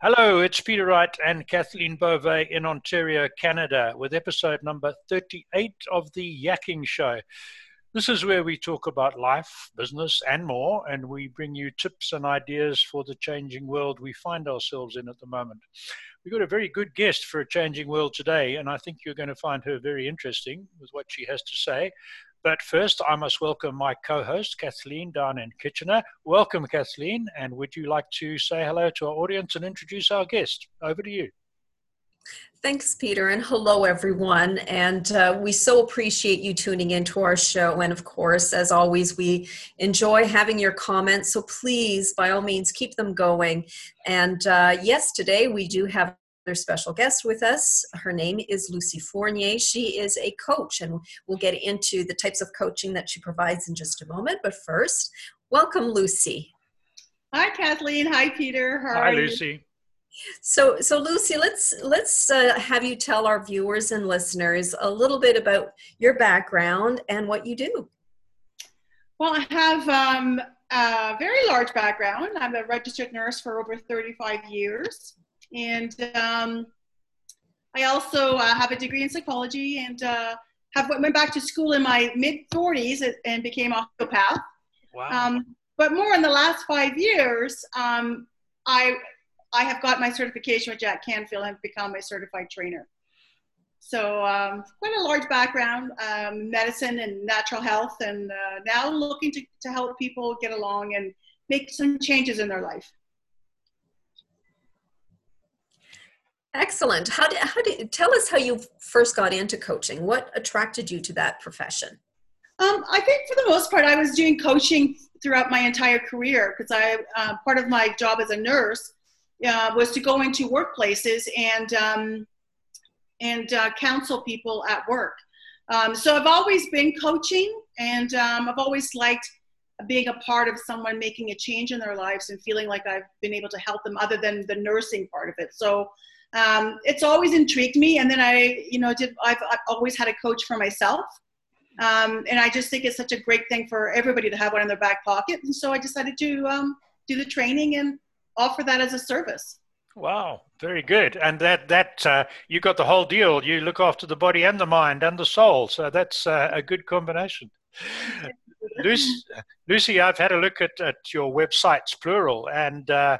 Hello, it's Peter Wright and Kathleen Beauvais in Ontario, Canada, with episode number 38 of The Yakking Show. This is where we talk about life, business, and more, and we bring you tips and ideas for the changing world we find ourselves in at the moment. We've got a very good guest for a changing world today, and I think you're going to find her very interesting with what she has to say. But first, I must welcome my co host, Kathleen, down in Kitchener. Welcome, Kathleen. And would you like to say hello to our audience and introduce our guest? Over to you. Thanks, Peter, and hello, everyone. And uh, we so appreciate you tuning into our show. And of course, as always, we enjoy having your comments. So please, by all means, keep them going. And uh, yes, today we do have another special guest with us. Her name is Lucie Fournier. She is a coach, and we'll get into the types of coaching that she provides in just a moment. But first, welcome, Lucie. Hi, Kathleen. Hi, Peter. How Hi, Lucie. So, so Lucie, let's let's uh, have you tell our viewers and listeners a little bit about your background and what you do. Well, I have um, a very large background. I'm a registered nurse for over 35 years, and um, I also uh, have a degree in psychology and uh, have went back to school in my mid 40s and became a osteopath. Wow. Um, but more in the last five years, um, I I have got my certification with Jack Canfield and become a certified trainer. So um, quite a large background, um, medicine and natural health, and uh, now looking to, to help people get along and make some changes in their life. Excellent. How did, how did tell us how you first got into coaching? What attracted you to that profession? Um, I think for the most part, I was doing coaching throughout my entire career because I uh, part of my job as a nurse uh, was to go into workplaces and um, and uh, counsel people at work. Um, so I've always been coaching, and um, I've always liked being a part of someone making a change in their lives and feeling like I've been able to help them, other than the nursing part of it. So um, it's always intrigued me. And then I, you know, did I've, I've always had a coach for myself. Um, and I just think it's such a great thing for everybody to have one in their back pocket. And so I decided to um, do the training and offer that as a service. Wow, very good. And that that uh, you got the whole deal. You look after the body and the mind and the soul. So that's uh, a good combination. Lucie, Lucie, I've had a look at, at your websites, plural, and uh,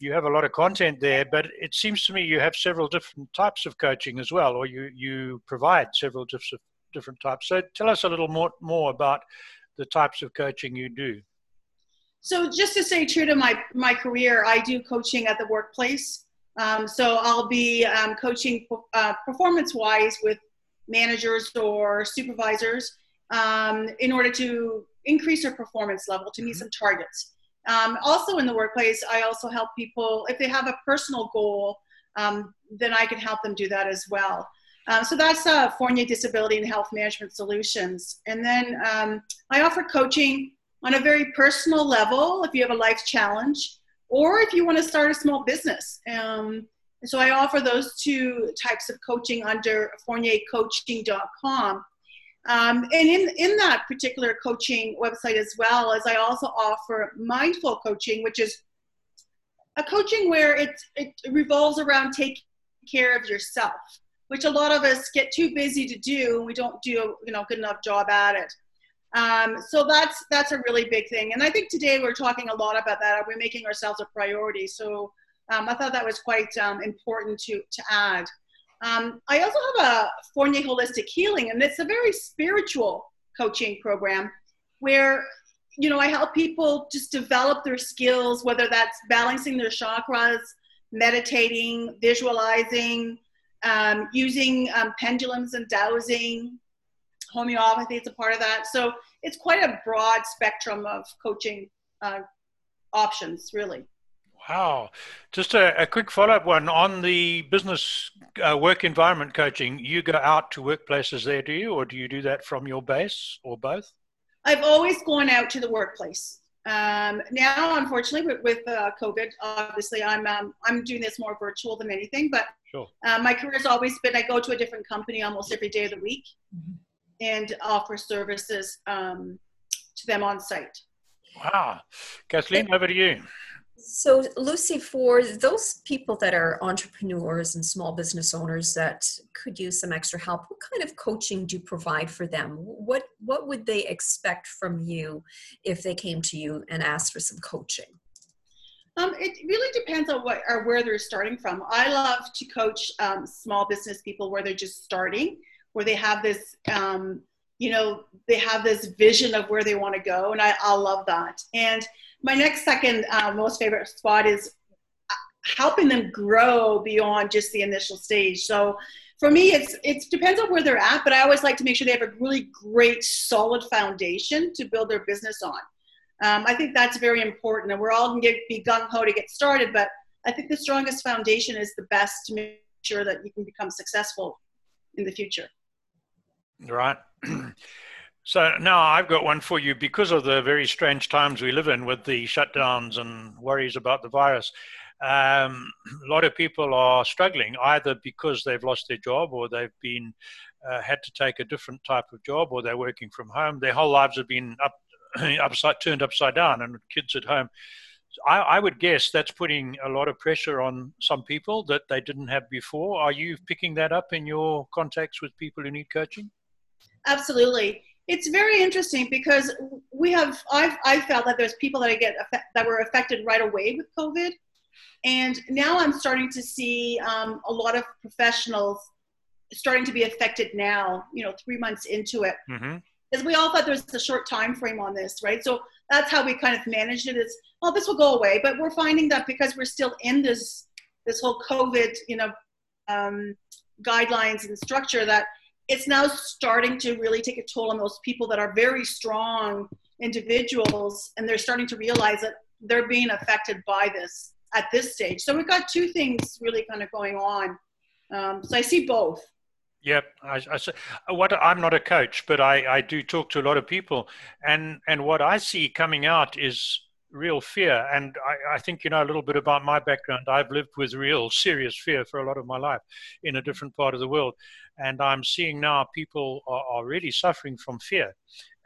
you have a lot of content there. But it seems to me you have several different types of coaching as well, or you you provide several different different types. So tell us a little more more about the types of coaching you do. So just to stay true to my my career, I do coaching at the workplace. Um, so I'll be um, coaching uh, performance wise with managers or supervisors um, in order to increase their performance level to meet mm-hmm. some targets. Um, also in the workplace, I also help people if they have a personal goal, um, then I can help them do that as well. Um, so that's uh, Fournier Disability and Health Management Solutions. And then I offer coaching on a very personal level if you have a life challenge or if you want to start a small business. Um, so I offer those two types of coaching under fourniercoaching.com. Um, and in, in that particular coaching website as well as I also offer mindful coaching, which is a coaching where it, it revolves around taking care of yourself, which a lot of us get too busy to do and we don't do you know good enough job at it. Um, so that's that's a really big thing, and I think today we're talking a lot about that. Are we making ourselves a priority? So um, I thought that was quite um, important to to add. Um, I also have a Fournier Holistic Healing, and it's a very spiritual coaching program where you know I help people just develop their skills, whether that's balancing their chakras, meditating, visualizing, um, using um, pendulums and dowsing, homeopathy is a part of that. So it's quite a broad spectrum of coaching uh, options, really. Wow. Just a, a quick follow up one on the business uh, work environment coaching. You go out to workplaces there, do you, or do you do that from your base or both? I've always gone out to the workplace. Um, now, unfortunately, with, with uh, COVID, obviously, I'm um, I'm doing this more virtual than anything. But sure. uh, my career has always been I go to a different company almost every day of the week. Mm-hmm and offer services um, to them on site. Wow. Kathleen, over to you. So, Lucie, for those people that are entrepreneurs and small business owners that could use some extra help, what kind of coaching do you provide for them? What what would they expect from you if they came to you and asked for some coaching? Um, it really depends on what or where they're starting from. I love to coach um, small business people where they're just starting, where they have this, um, you know, they have this vision of where they want to go, and I, I love that. And my next second uh, most favorite spot is uh, helping them grow beyond just the initial stage. So for me, it's it depends on where they're at, but I always like to make sure they have a really great, solid foundation to build their business on. Um, I think that's very important, and we're all going to be gung ho to get started. But I think the strongest foundation is the best to make sure that you can become successful in the future. Right. So now I've got one for you because of the very strange times we live in with the shutdowns and worries about the virus. Um, a lot of people are struggling either because they've lost their job or they've been uh, had to take a different type of job or they're working from home. Their whole lives have been up upside turned upside down and kids at home. I, I, would guess that's putting a lot of pressure on some people that they didn't have before. Are you picking that up in your contacts with people who need coaching? Absolutely. It's very interesting because we have I've I felt that there's people that I get that were affected right away with COVID, and now I'm starting to see um, a lot of professionals starting to be affected now. You know, three months into it. Mm-hmm because we all thought there was a short time frame on this, right? So that's how we kind of managed it. it. Is oh, this will go away, but we're finding that because we're still in this this whole COVID, you know, um, guidelines and structure, that it's now starting to really take a toll on those people that are very strong individuals, and they're starting to realize that they're being affected by this at this stage. So we've got two things really kind of going on. Um, so I see both. Yep, I, I, what I'm not a coach, but I, I do talk to a lot of people, and and what I see coming out is real fear. And I, I think you know a little bit about my background. I've lived with real serious fear for a lot of my life in a different part of the world, and I'm seeing now people are, are really suffering from fear,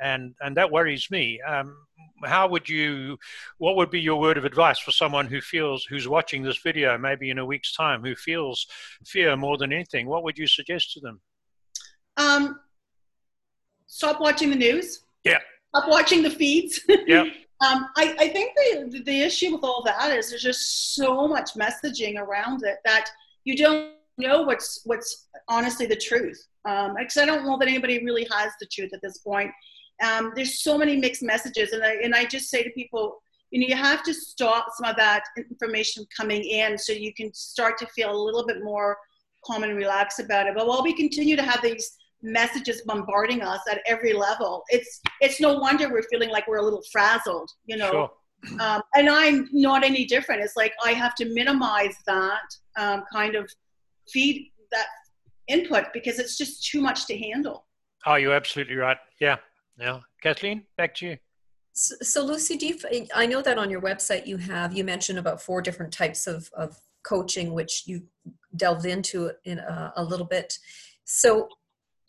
and and that worries me. Um, how would you? What would be your word of advice for someone who feels who's watching this video, maybe in a week's time, who feels fear more than anything? What would you suggest to them? Um, stop watching the news. Yeah. Stop watching the feeds. Yeah. um, I, I think the the issue with all that is there's just so much messaging around it that you don't know what's what's honestly the truth. Um, because I don't know that anybody really has the truth at this point. Um, there's so many mixed messages, and I and I just say to people, you know, you have to stop some of that information coming in so you can start to feel a little bit more calm and relaxed about it. But while we continue to have these messages bombarding us at every level, it's it's no wonder we're feeling like we're a little frazzled, you know. Sure. Um, and I'm not any different. It's like I have to minimize that um, kind of feed that input because it's just too much to handle. Oh, you're absolutely right. Yeah, yeah. Kathleen, back to you. So, so Lucie, do you, I know that on your website you have, you mentioned about four different types of, of coaching, which you delved into in a, a little bit. So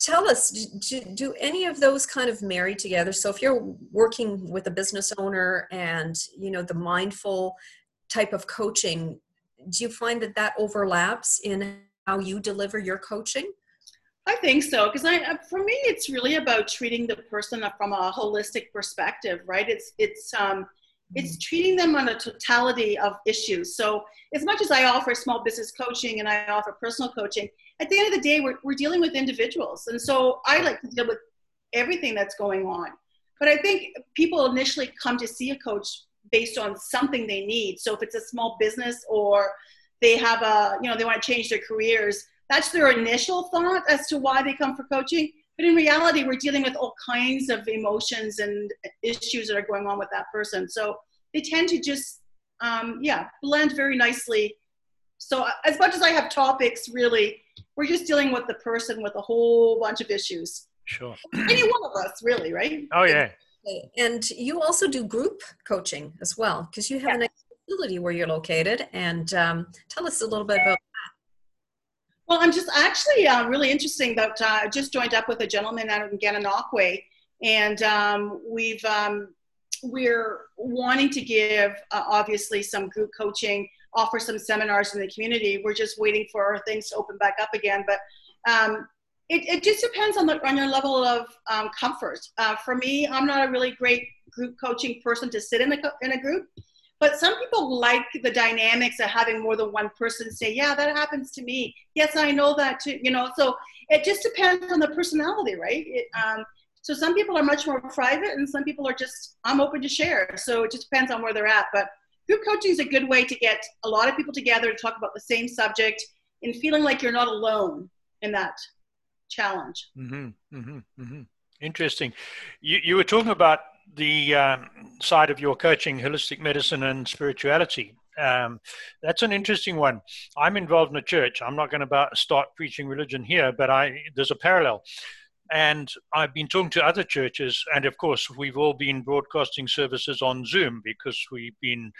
tell us, do, do, any of those kind of marry together? So if you're working with a business owner and, you know, the mindful type of coaching, do you find that that overlaps in how you deliver your coaching? I think so because I, uh, for me, it's really about treating the person from a holistic perspective, right? It's it's um, it's mm-hmm. treating them on a totality of issues. So as much as I offer small business coaching and I offer personal coaching, at the end of the day, we're we're dealing with individuals, and so I like to deal with everything that's going on. But I think people initially come to see a coach based on something they need. So if it's a small business or they have a you know they want to change their careers that's their initial thought as to why they come for coaching. But in reality, we're dealing with all kinds of emotions and issues that are going on with that person. So they tend to just, um, yeah, blend very nicely. So as much as I have topics, really, we're just dealing with the person with a whole bunch of issues. Sure. Any one of us, really, right? Oh, yeah. And you also do group coaching as well, because you have yeah. an facility where you're located. And um, tell us a little bit about well, I'm just actually uh, really interesting that uh, I just joined up with a gentleman out in Gananoque, and um, we've um, we're wanting to give uh, obviously some group coaching, offer some seminars in the community. We're just waiting for things to open back up again. But um, it, it just depends on, the, on your level of um, comfort. Uh, for me, I'm not a really great group coaching person to sit in a, in a group. But some people like the dynamics of having more than one person say, "Yeah, that happens to me. Yes, I know that too." You know, so it just depends on the personality, right? It, um, so some people are much more private, and some people are just, "I'm open to share." So it just depends on where they're at. But group coaching is a good way to get a lot of people together to talk about the same subject and feeling like you're not alone in that challenge. Mm-hmm, mm-hmm, mm-hmm. Interesting. You, you were talking about the um, side of your coaching, holistic medicine and spirituality. Um, that's an interesting one. I'm involved in a church. I'm not going to start preaching religion here, but I there's a parallel. And I've been talking to other churches, and of course, we've all been broadcasting services on Zoom because we've been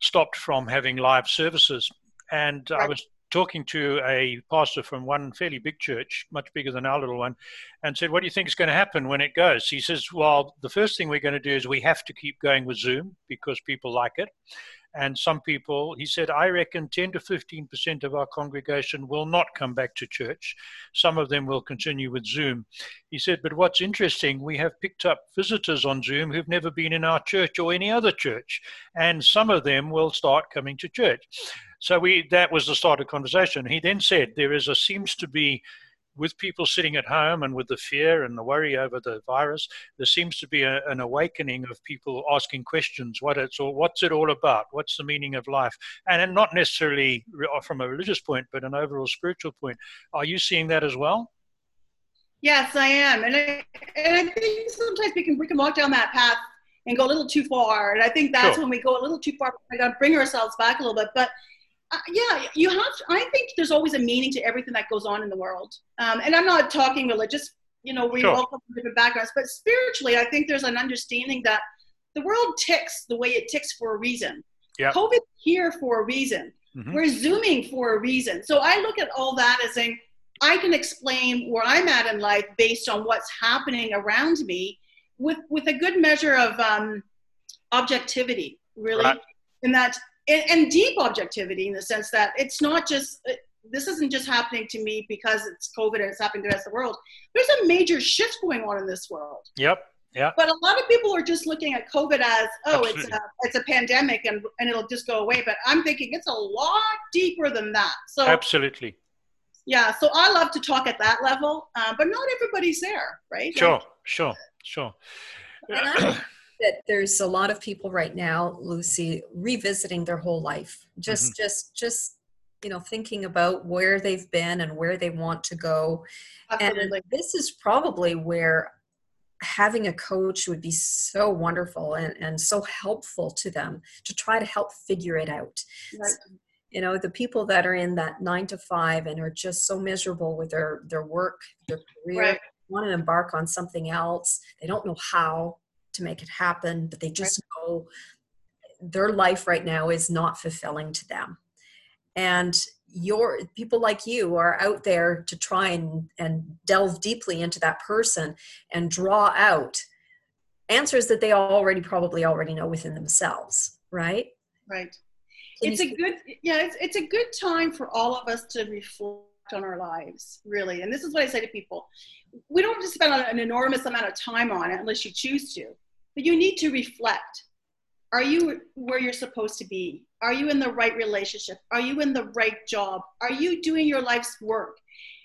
stopped from having live services. And right. I was talking to a pastor from one fairly big church, much bigger than our little one, and said, What do you think is going to happen when it goes? He says, Well, the first thing we're going to do is we have to keep going with Zoom because people like it. And some people, he said, I reckon 10 to 15% of our congregation will not come back to church. Some of them will continue with Zoom. He said, but what's interesting, we have picked up visitors on Zoom who've never been in our church or any other church. And some of them will start coming to church. So we that was the start of conversation. He then said there is a seems to be with people sitting at home and with the fear and the worry over the virus, there seems to be a, an awakening of people asking questions. What it's all, what's it all about? What's the meaning of life? And not necessarily from a religious point, but an overall spiritual point. Are you seeing that as well? Yes, I am, and I, and I think sometimes we can we can walk down that path and go a little too far, and I think that's sure. when we go a little too far. We got to bring ourselves back a little bit, but uh, yeah, you have. To, I think there's always a meaning to everything that goes on in the world. Um, and I'm not talking religious. You know, we sure. all come from different backgrounds, but spiritually, I think there's an understanding that the world ticks the way it ticks for a reason. Yep. COVID's here for a reason. Mm-hmm. We're zooming for a reason. So I look at all that as saying, I can explain where I'm at in life based on what's happening around me, with with a good measure of um, objectivity, really. Right. In that and, and deep objectivity in the sense that it's not just uh, this isn't just happening to me because it's COVID and it's happening to the rest of the world. There's a major shift going on in this world. Yep. Yeah. But a lot of people are just looking at COVID as, oh, Absolutely. it's a, it's a pandemic and, and it'll just go away. But I'm thinking it's a lot deeper than that. So Absolutely. Yeah. So I love to talk at that level, uh, but not everybody's there, right? Sure. Like, sure. Sure that there's a lot of people right now, Lucie, revisiting their whole life. Just, mm-hmm. just, just you know thinking about where they've been and where they want to go Absolutely. and this is probably where having a coach would be so wonderful and, and so helpful to them to try to help figure it out right. so, you know the people that are in that nine to five and are just so miserable with their their work their career right. want to embark on something else they don't know how to make it happen, but they just right. know their life right now is not fulfilling to them. And your people like you are out there to try and, and delve deeply into that person and draw out answers that they already probably already know within themselves, right? Right. Can it's a good yeah, it's, it's a good time for all of us to reflect on our lives, really. And this is what I say to people. We don't have to spend an enormous amount of time on it unless you choose to. But you need to reflect. Are you where you're supposed to be? Are you in the right relationship? Are you in the right job? Are you doing your life's work?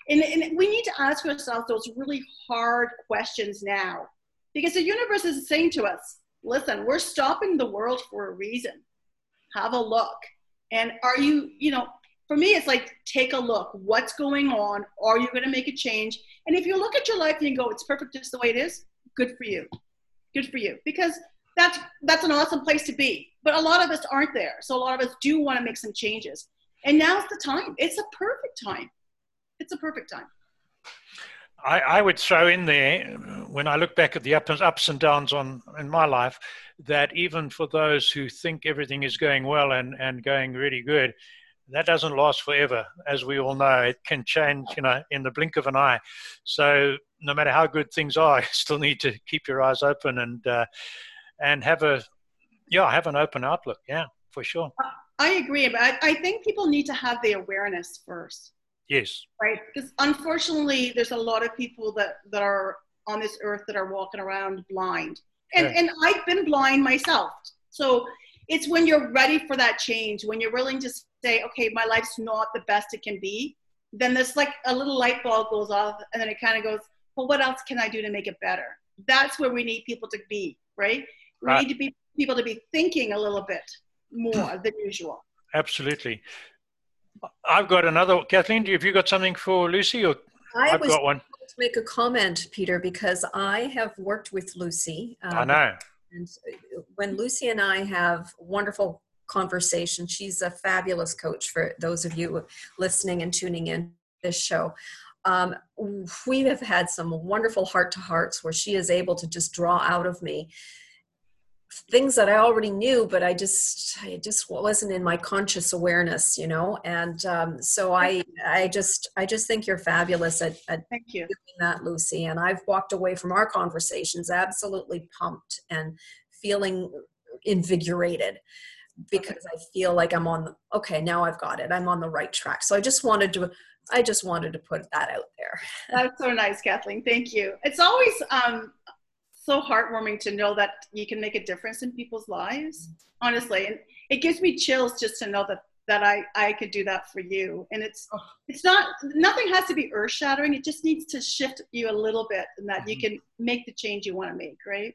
And, and we need to ask ourselves those really hard questions now because the universe is saying to us, listen, we're stopping the world for a reason. Have a look. And are you, you know, for me, it's like, take a look. What's going on? Are you going to make a change? And if you look at your life and you go, it's perfect just the way it is, good for you good for you. Because that's that's an awesome place to be. But a lot of us aren't there. So a lot of us do want to make some changes. And now's the time. It's a perfect time. It's a perfect time. I, I would throw in there when I look back at the ups, ups and downs on in my life that even for those who think everything is going well and, and going really good, that doesn't last forever, as we all know. It can change, you know, in the blink of an eye. So no matter how good things are, you still need to keep your eyes open and uh, and have a yeah have an open outlook. Yeah, for sure. I agree, but I, I think people need to have the awareness first. Yes. Right, because unfortunately, there's a lot of people that that are on this earth that are walking around blind, and Yeah. and I've been blind myself. So it's when you're ready for that change, when you're willing to say, okay, my life's not the best it can be, then there's like a little light bulb goes off, and then it kind of goes, well, what else can I do to make it better? That's where we need people to be, right? We Right. need to be people to be thinking a little bit more than usual. Absolutely. I've got another. Kathleen, have you got something for Lucie? Or I I've was got one. going to make a comment, Peter, because I have worked with Lucie. I um, know. And when Lucie and I have wonderful conversations, she's a fabulous coach for those of you listening and tuning in this show. Um, we have had some wonderful heart to hearts where she is able to just draw out of me things that I already knew, but I just, I just wasn't in my conscious awareness, you know. And um, so I, I just, I just think you're fabulous at, at Thank you. doing that, Lucie. And I've walked away from our conversations absolutely pumped and feeling invigorated because I feel like I'm on the okay, now I've got it. I'm on the right track. So I just wanted to I just wanted to put that out there. That's so nice, Kathleen. Thank you. It's always um, so heartwarming to know that you can make a difference in people's lives. Honestly, and it gives me chills just to know that that I I could do that for you. And it's it's not nothing has to be earth shattering. It just needs to shift you a little bit, and that you can make the change you want to make. Right?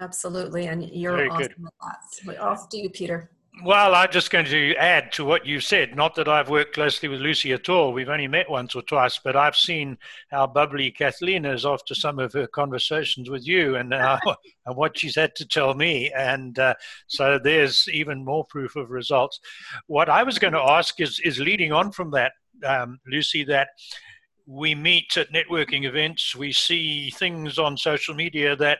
Absolutely. And you're Very awesome good. at that. So Off to you, Peter. Well, I'm just going to add to what you said. Not that I've worked closely with Lucie at all. We've only met once or twice, but I've seen how bubbly Kathleen is after some of her conversations with you and, uh, and what she's had to tell me. And uh, so there's even more proof of results. What I was going to ask is, is leading on from that, um, Lucie, that we meet at networking events, we see things on social media that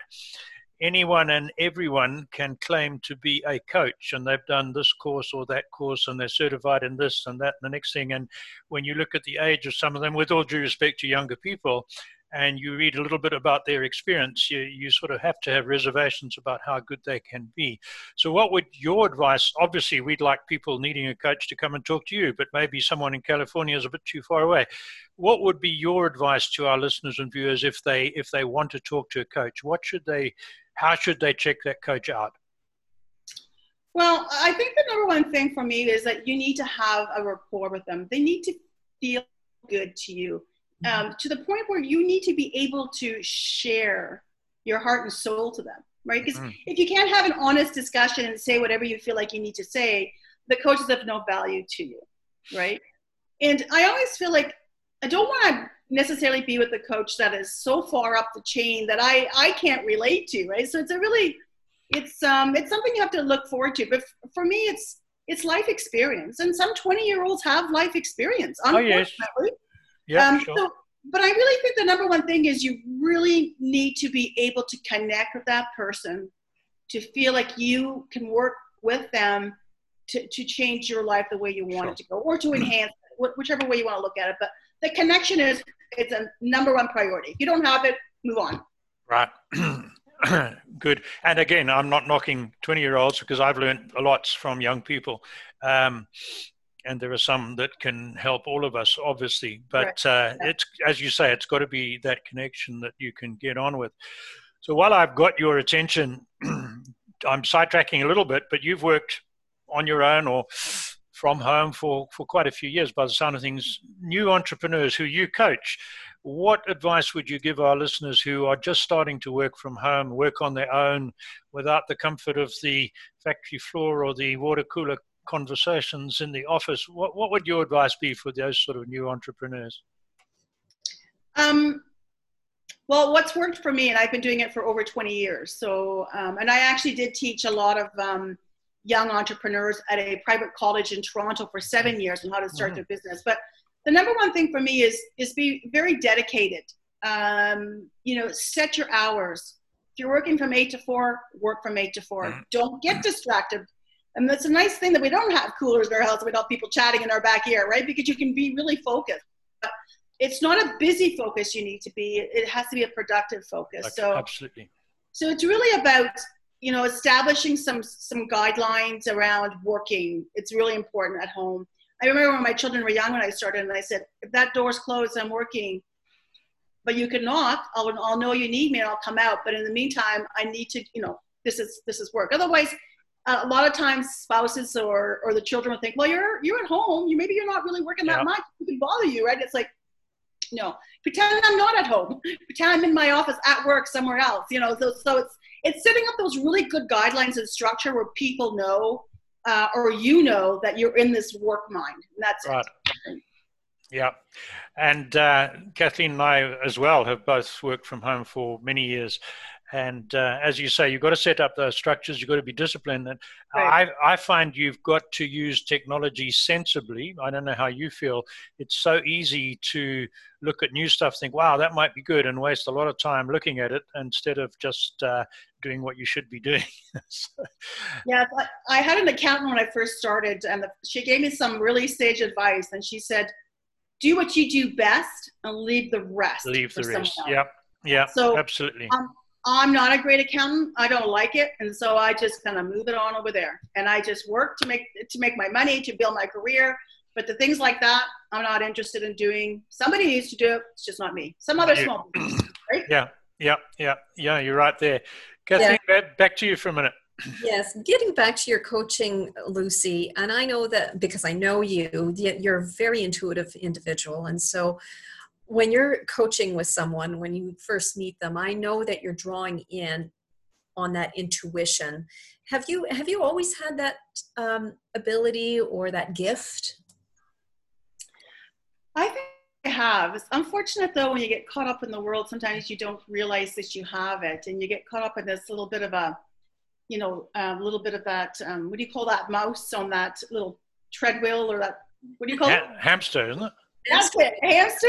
anyone and everyone can claim to be a coach and they've done this course or that course and they're certified in this and that and the next thing. And when you look at the age of some of them with all due respect to younger people and you read a little bit about their experience you, you sort of have to have reservations about how good they can be. So what would your advice obviously we'd like people needing a coach to come and talk to you but maybe someone in california is a bit too far away. What would be your advice to our listeners and viewers if they if they want to talk to a coach? What should they how should they check that coach out? Well, I think the number one thing for me is that you need to have a rapport with them. They need to feel good to you um, to the point where you need to be able to share your heart and soul to them, right? Because Mhm. if you can't have an honest discussion and say whatever you feel like you need to say, the coach is of no value to you, right? And I always feel like I don't want to necessarily be with the coach that is so far up the chain that I I can't relate to, right? So it's a really it's um it's something you have to look forward to. But f- for me, it's it's life experience, and some twenty year olds have life experience. Oh, yes. Unfortunately, Yeah, um, sure. so, but I really think the number one thing is you really need to be able to connect with that person to feel like you can work with them to, to change your life the way you want Sure. it to go or to enhance it, whichever way you want to look at it. But the connection is it's a number one priority. If you don't have it, move on. Right. Good. And again, I'm not knocking 20 year olds because I've learned a lot from young people. Um, and there are some that can help all of us, obviously. But uh, it's, as you say, it's got to be that connection that you can get on with. So while I've got your attention, I'm sidetracking a little bit, but you've worked on your own or from home for, for quite a few years by the sound of things. New entrepreneurs who you coach, what advice would you give our listeners who are just starting to work from home, work on their own without the comfort of the factory floor or the water cooler conversations in the office? What, what would your advice be for those sort of new entrepreneurs? Um, well, what's worked for me, and I've been doing it for over 20 years. So, um, and I actually did teach a lot of um, young entrepreneurs at a private college in Toronto for seven years on how to start Mhm. their business. But the number one thing for me is is be very dedicated. Um, you know, set your hours. If you're working from eight to four, work from eight to 4 Mhm. Don't get distracted. And that's a nice thing that we don't have coolers in our house without people chatting in our back ear, right? Because you can be really focused. But it's not a busy focus you need to be. It has to be a productive focus. So absolutely. so it's really about you know, establishing some some guidelines around working. It's really important at home. I remember when my children were young when I started, and I said, if that door's closed, I'm working. But you can knock. I'll, I'll know you need me, and I'll come out. But in the meantime, I need to, you know, this is this is work. Otherwise, a lot of times spouses or or the children will think, well, you're you're at home. You maybe you're not really working that much. It can bother you, right? It's like, no, pretend I'm not at home. Pretend I'm in my office at work somewhere else. You know, so so it's it's setting up those really good guidelines and structure where people know uh, or you know that you're in this work mind. And that's right. It. Yeah. And uh, Kathleen and I, as well, have both worked from home for many years. And uh, as you say, you've got to set up those structures. You've got to be disciplined. And right. I, I find you've got to use technology sensibly. I don't know how you feel. It's so easy to look at new stuff, think, "Wow, that might be good," and waste a lot of time looking at it instead of just uh, doing what you should be doing. so. Yeah, I had an accountant when I first started, and the, she gave me some really sage advice. And she said, "Do what you do best, and leave the rest." Leave the rest. Yep. Yeah. So absolutely. Um, I'm not a great accountant. I don't like it, and so I just kind of move it on over there. And I just work to make to make my money, to build my career. But the things like that, I'm not interested in doing. Somebody needs to do it. It's just not me. Some other small business, right? Yeah, yeah, yeah, yeah. You're right there. Kathleen, yeah. back to you for a minute. Yes, getting back to your coaching, Lucie, and I know that because I know you, you're a very intuitive individual, and so when you're coaching with someone, when you first meet them, I know that you're drawing in on that intuition. Have you have you always had that um, ability or that gift? I think I have. It's unfortunate though when you get caught up in the world, sometimes you don't realize that you have it, and you get caught up in this little bit of a, you know, a um, little bit of that. Um, what do you call that mouse on that little treadmill or that? What do you call ha- it? Hamster, isn't it? That's it. Hamster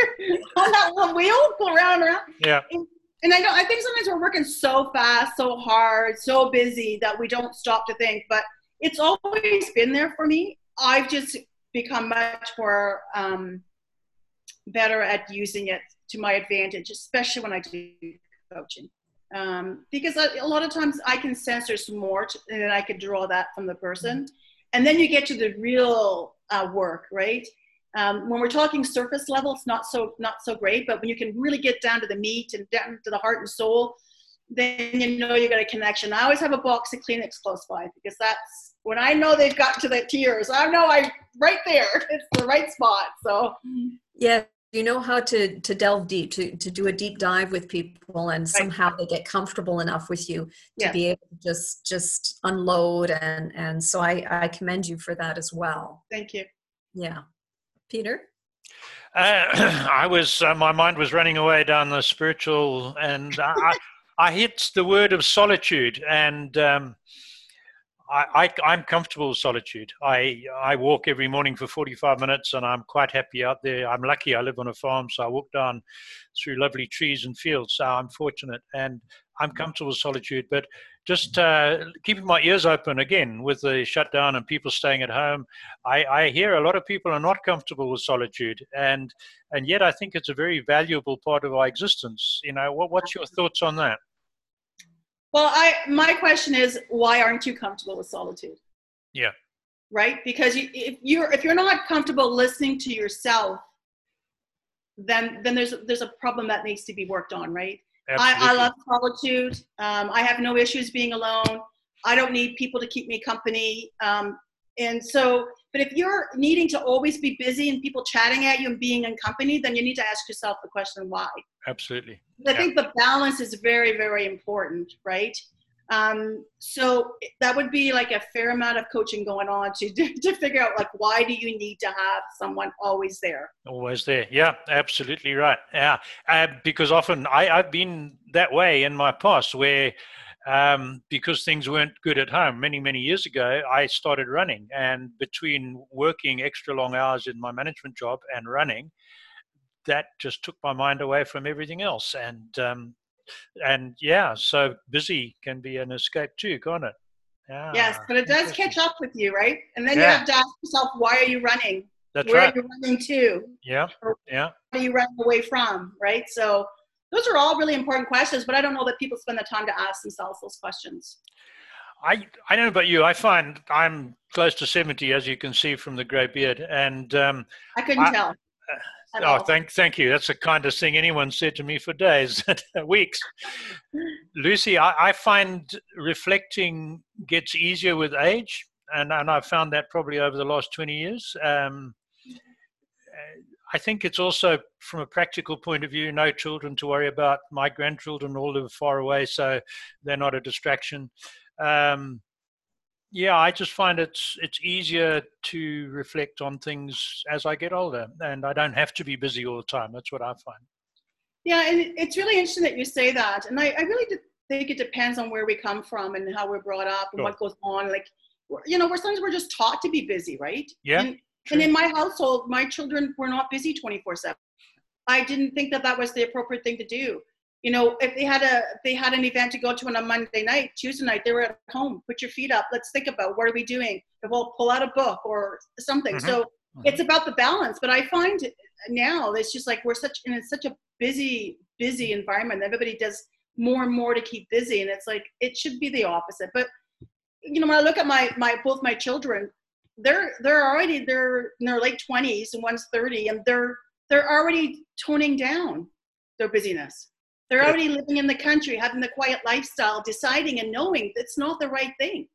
on that little wheel, go around and around. Yeah. And, and I know I think sometimes we're working so fast, so hard, so busy that we don't stop to think. But it's always been there for me. I've just become much more um, better at using it to my advantage, especially when I do coaching. Um, because a, a, lot of times I can sense there's more, to, and then I can draw that from the person. And then you get to the real uh, work, right? Um, when we're talking surface level, it's not so not so great. But when you can really get down to the meat and down to the heart and soul, then you know you got a connection. I always have a box of Kleenex close by because that's when I know they've got to the tears. I know I right there. It's the right spot. So yeah, you know how to to delve deep to to do a deep dive with people and somehow they get comfortable enough with you to yeah. be able to just just unload and and so i i commend you for that as well thank you yeah Peter? Uh, I was, uh, my mind was running away down the spiritual, and I, I hit the word of solitude, and um, I, am comfortable with solitude. I, I walk every morning for 45 minutes, and I'm quite happy out there. I'm lucky I live on a farm, so I walk down through lovely trees and fields, so I'm fortunate, and I'm comfortable with solitude. But just uh, keeping my ears open again with the shutdown and people staying at home. I, I, hear a lot of people are not comfortable with solitude, and and yet I think it's a very valuable part of our existence. You know, what, what's your thoughts on that? Well, I my question is, why aren't you comfortable with solitude? Yeah. Right, because you, if you're if you're not comfortable listening to yourself, then then there's there's a problem that needs to be worked on, right? I, I, love solitude. Um, I have no issues being alone. I don't need people to keep me company. Um, and so, but if you're needing to always be busy and people chatting at you and being in company, then you need to ask yourself the question why. Absolutely. I yeah. think the balance is very, very important, right? Um, so that would be like a fair amount of coaching going on to to figure out like why do you need to have someone always there? Always there, yeah, absolutely right. Yeah, uh, because often I, I've been that way in my past where um, because things weren't good at home many many years ago, I started running, and between working extra long hours in my management job and running, that just took my mind away from everything else, and um, and yeah, so busy can be an escape too, can't it? Yeah, yes, but it does catch up with you, right? And then yeah. you have to ask yourself, why are you running? That's right. Where right. are you running to? Yeah, or yeah. What are you running away from, right? So those are all really important questions, but I don't know that people spend the time to ask themselves those questions. I I don't know about you. I find I'm close to seventy, as you can see from the grey beard, and um, I couldn't I, tell. Oh, thank thank you. That's the kindest thing anyone said to me for days, weeks. Lucie, I, I find reflecting gets easier with age, and and I've found that probably over the last twenty years. Um, I think it's also from a practical point of view, no children to worry about. My grandchildren all live far away, so they're not a distraction um, yeah, I just find it's it's easier to reflect on things as I get older, and I don't have to be busy all the time. That's what I find. Yeah, and it's really interesting that you say that, and I, I really think it depends on where we come from and how we're brought up and sure. what goes on. Like, you know, we're sometimes we're just taught to be busy, right? Yeah. And, and in my household, my children were not busy twenty four seven. I didn't think that that was the appropriate thing to do you know, if they had a they had an event to go to on a Monday night, Tuesday night, they were at home. Put your feet up. Let's think about what are we doing. If we'll pull out a book or something. Mm-hmm. So mm-hmm. it's about the balance. But I find now it's just like we're such in such a busy busy environment. Everybody does more and more to keep busy, and it's like it should be the opposite. But you know, when I look at my my both my children, they're they're already they're in their late twenties and one's thirty, and they're they're already toning down their busyness they're already living in the country, having the quiet lifestyle, deciding and knowing that's not the right thing.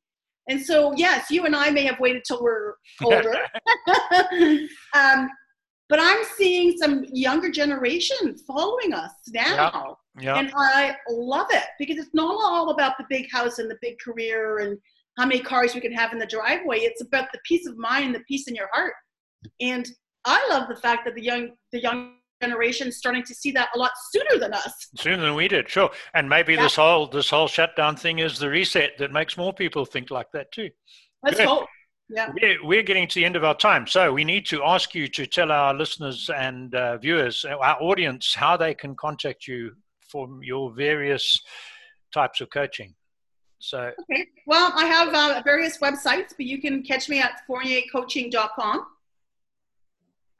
And so, yes, you and I may have waited till we're older. um, but I'm seeing some younger generation following us now. Yeah. And I love it because it's not all about the big house and the big career and how many cars we can have in the driveway. It's about the peace of mind, the peace in your heart. And I love the fact that the young the young generation starting to see that a lot sooner than us. Sooner than we did, sure. And maybe yeah. this whole this whole shutdown thing is the reset that makes more people think like that too. Let's Good. hope. Yeah. We're, we're getting to the end of our time, so we need to ask you to tell our listeners and uh, viewers, uh, our audience, how they can contact you for your various types of coaching. So. Okay. Well, I have uh, various websites, but you can catch me at fourniercoaching.com.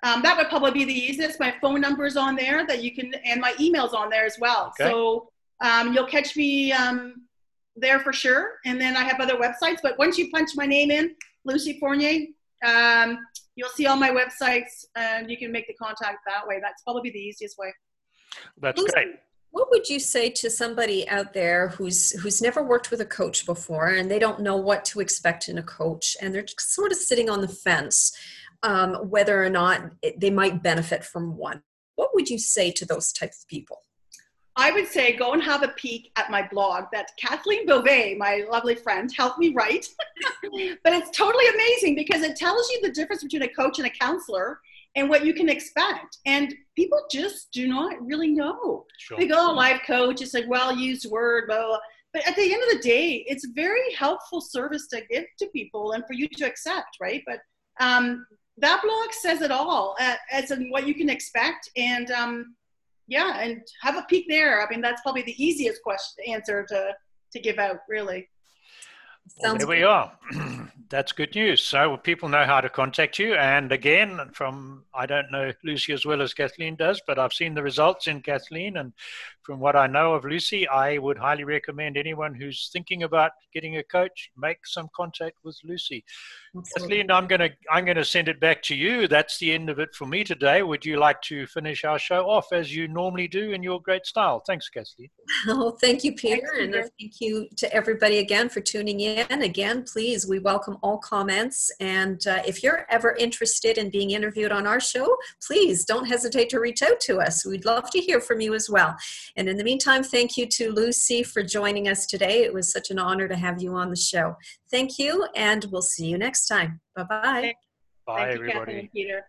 Um, that would probably be the easiest. My phone number is on there that you can, and my email's on there as well. Okay. So um, you'll catch me um, there for sure. And then I have other websites. But once you punch my name in, Lucie Fournier, um, you'll see all my websites, and you can make the contact that way. That's probably the easiest way. That's Lucie, great. What would you say to somebody out there who's who's never worked with a coach before and they don't know what to expect in a coach and they're sort of sitting on the fence? Um, whether or not it, they might benefit from one. What would you say to those types of people? I would say go and have a peek at my blog that Kathleen Beauvais, my lovely friend, helped me write. but it's totally amazing because it tells you the difference between a coach and a counselor and what you can expect. And people just do not really know. Sure. They go, oh, life coach, it's a well used word, blah, blah. But at the end of the day, it's a very helpful service to give to people and for you to accept, right? But um, that blog says it all uh, as in what you can expect and um, yeah and have a peek there i mean that's probably the easiest question answer to to give out really well, there we are. That's good news. So people know how to contact you. And again, from I don't know Lucie as well as Kathleen does, but I've seen the results in Kathleen, and from what I know of Lucie, I would highly recommend anyone who's thinking about getting a coach make some contact with Lucie. Absolutely. Kathleen, I'm gonna I'm gonna send it back to you. That's the end of it for me today. Would you like to finish our show off as you normally do in your great style? Thanks, Kathleen. Oh, thank you, Peter, Thanks, Peter. and thank you to everybody again for tuning in. Again, please, we welcome all comments, and uh, if you're ever interested in being interviewed on our show, please don't hesitate to reach out to us. We'd love to hear from you as well. And in the meantime, thank you to Lucie for joining us today. It was such an honor to have you on the show. Thank you, and we'll see you next time. Bye-bye. Bye, everybody. Peter.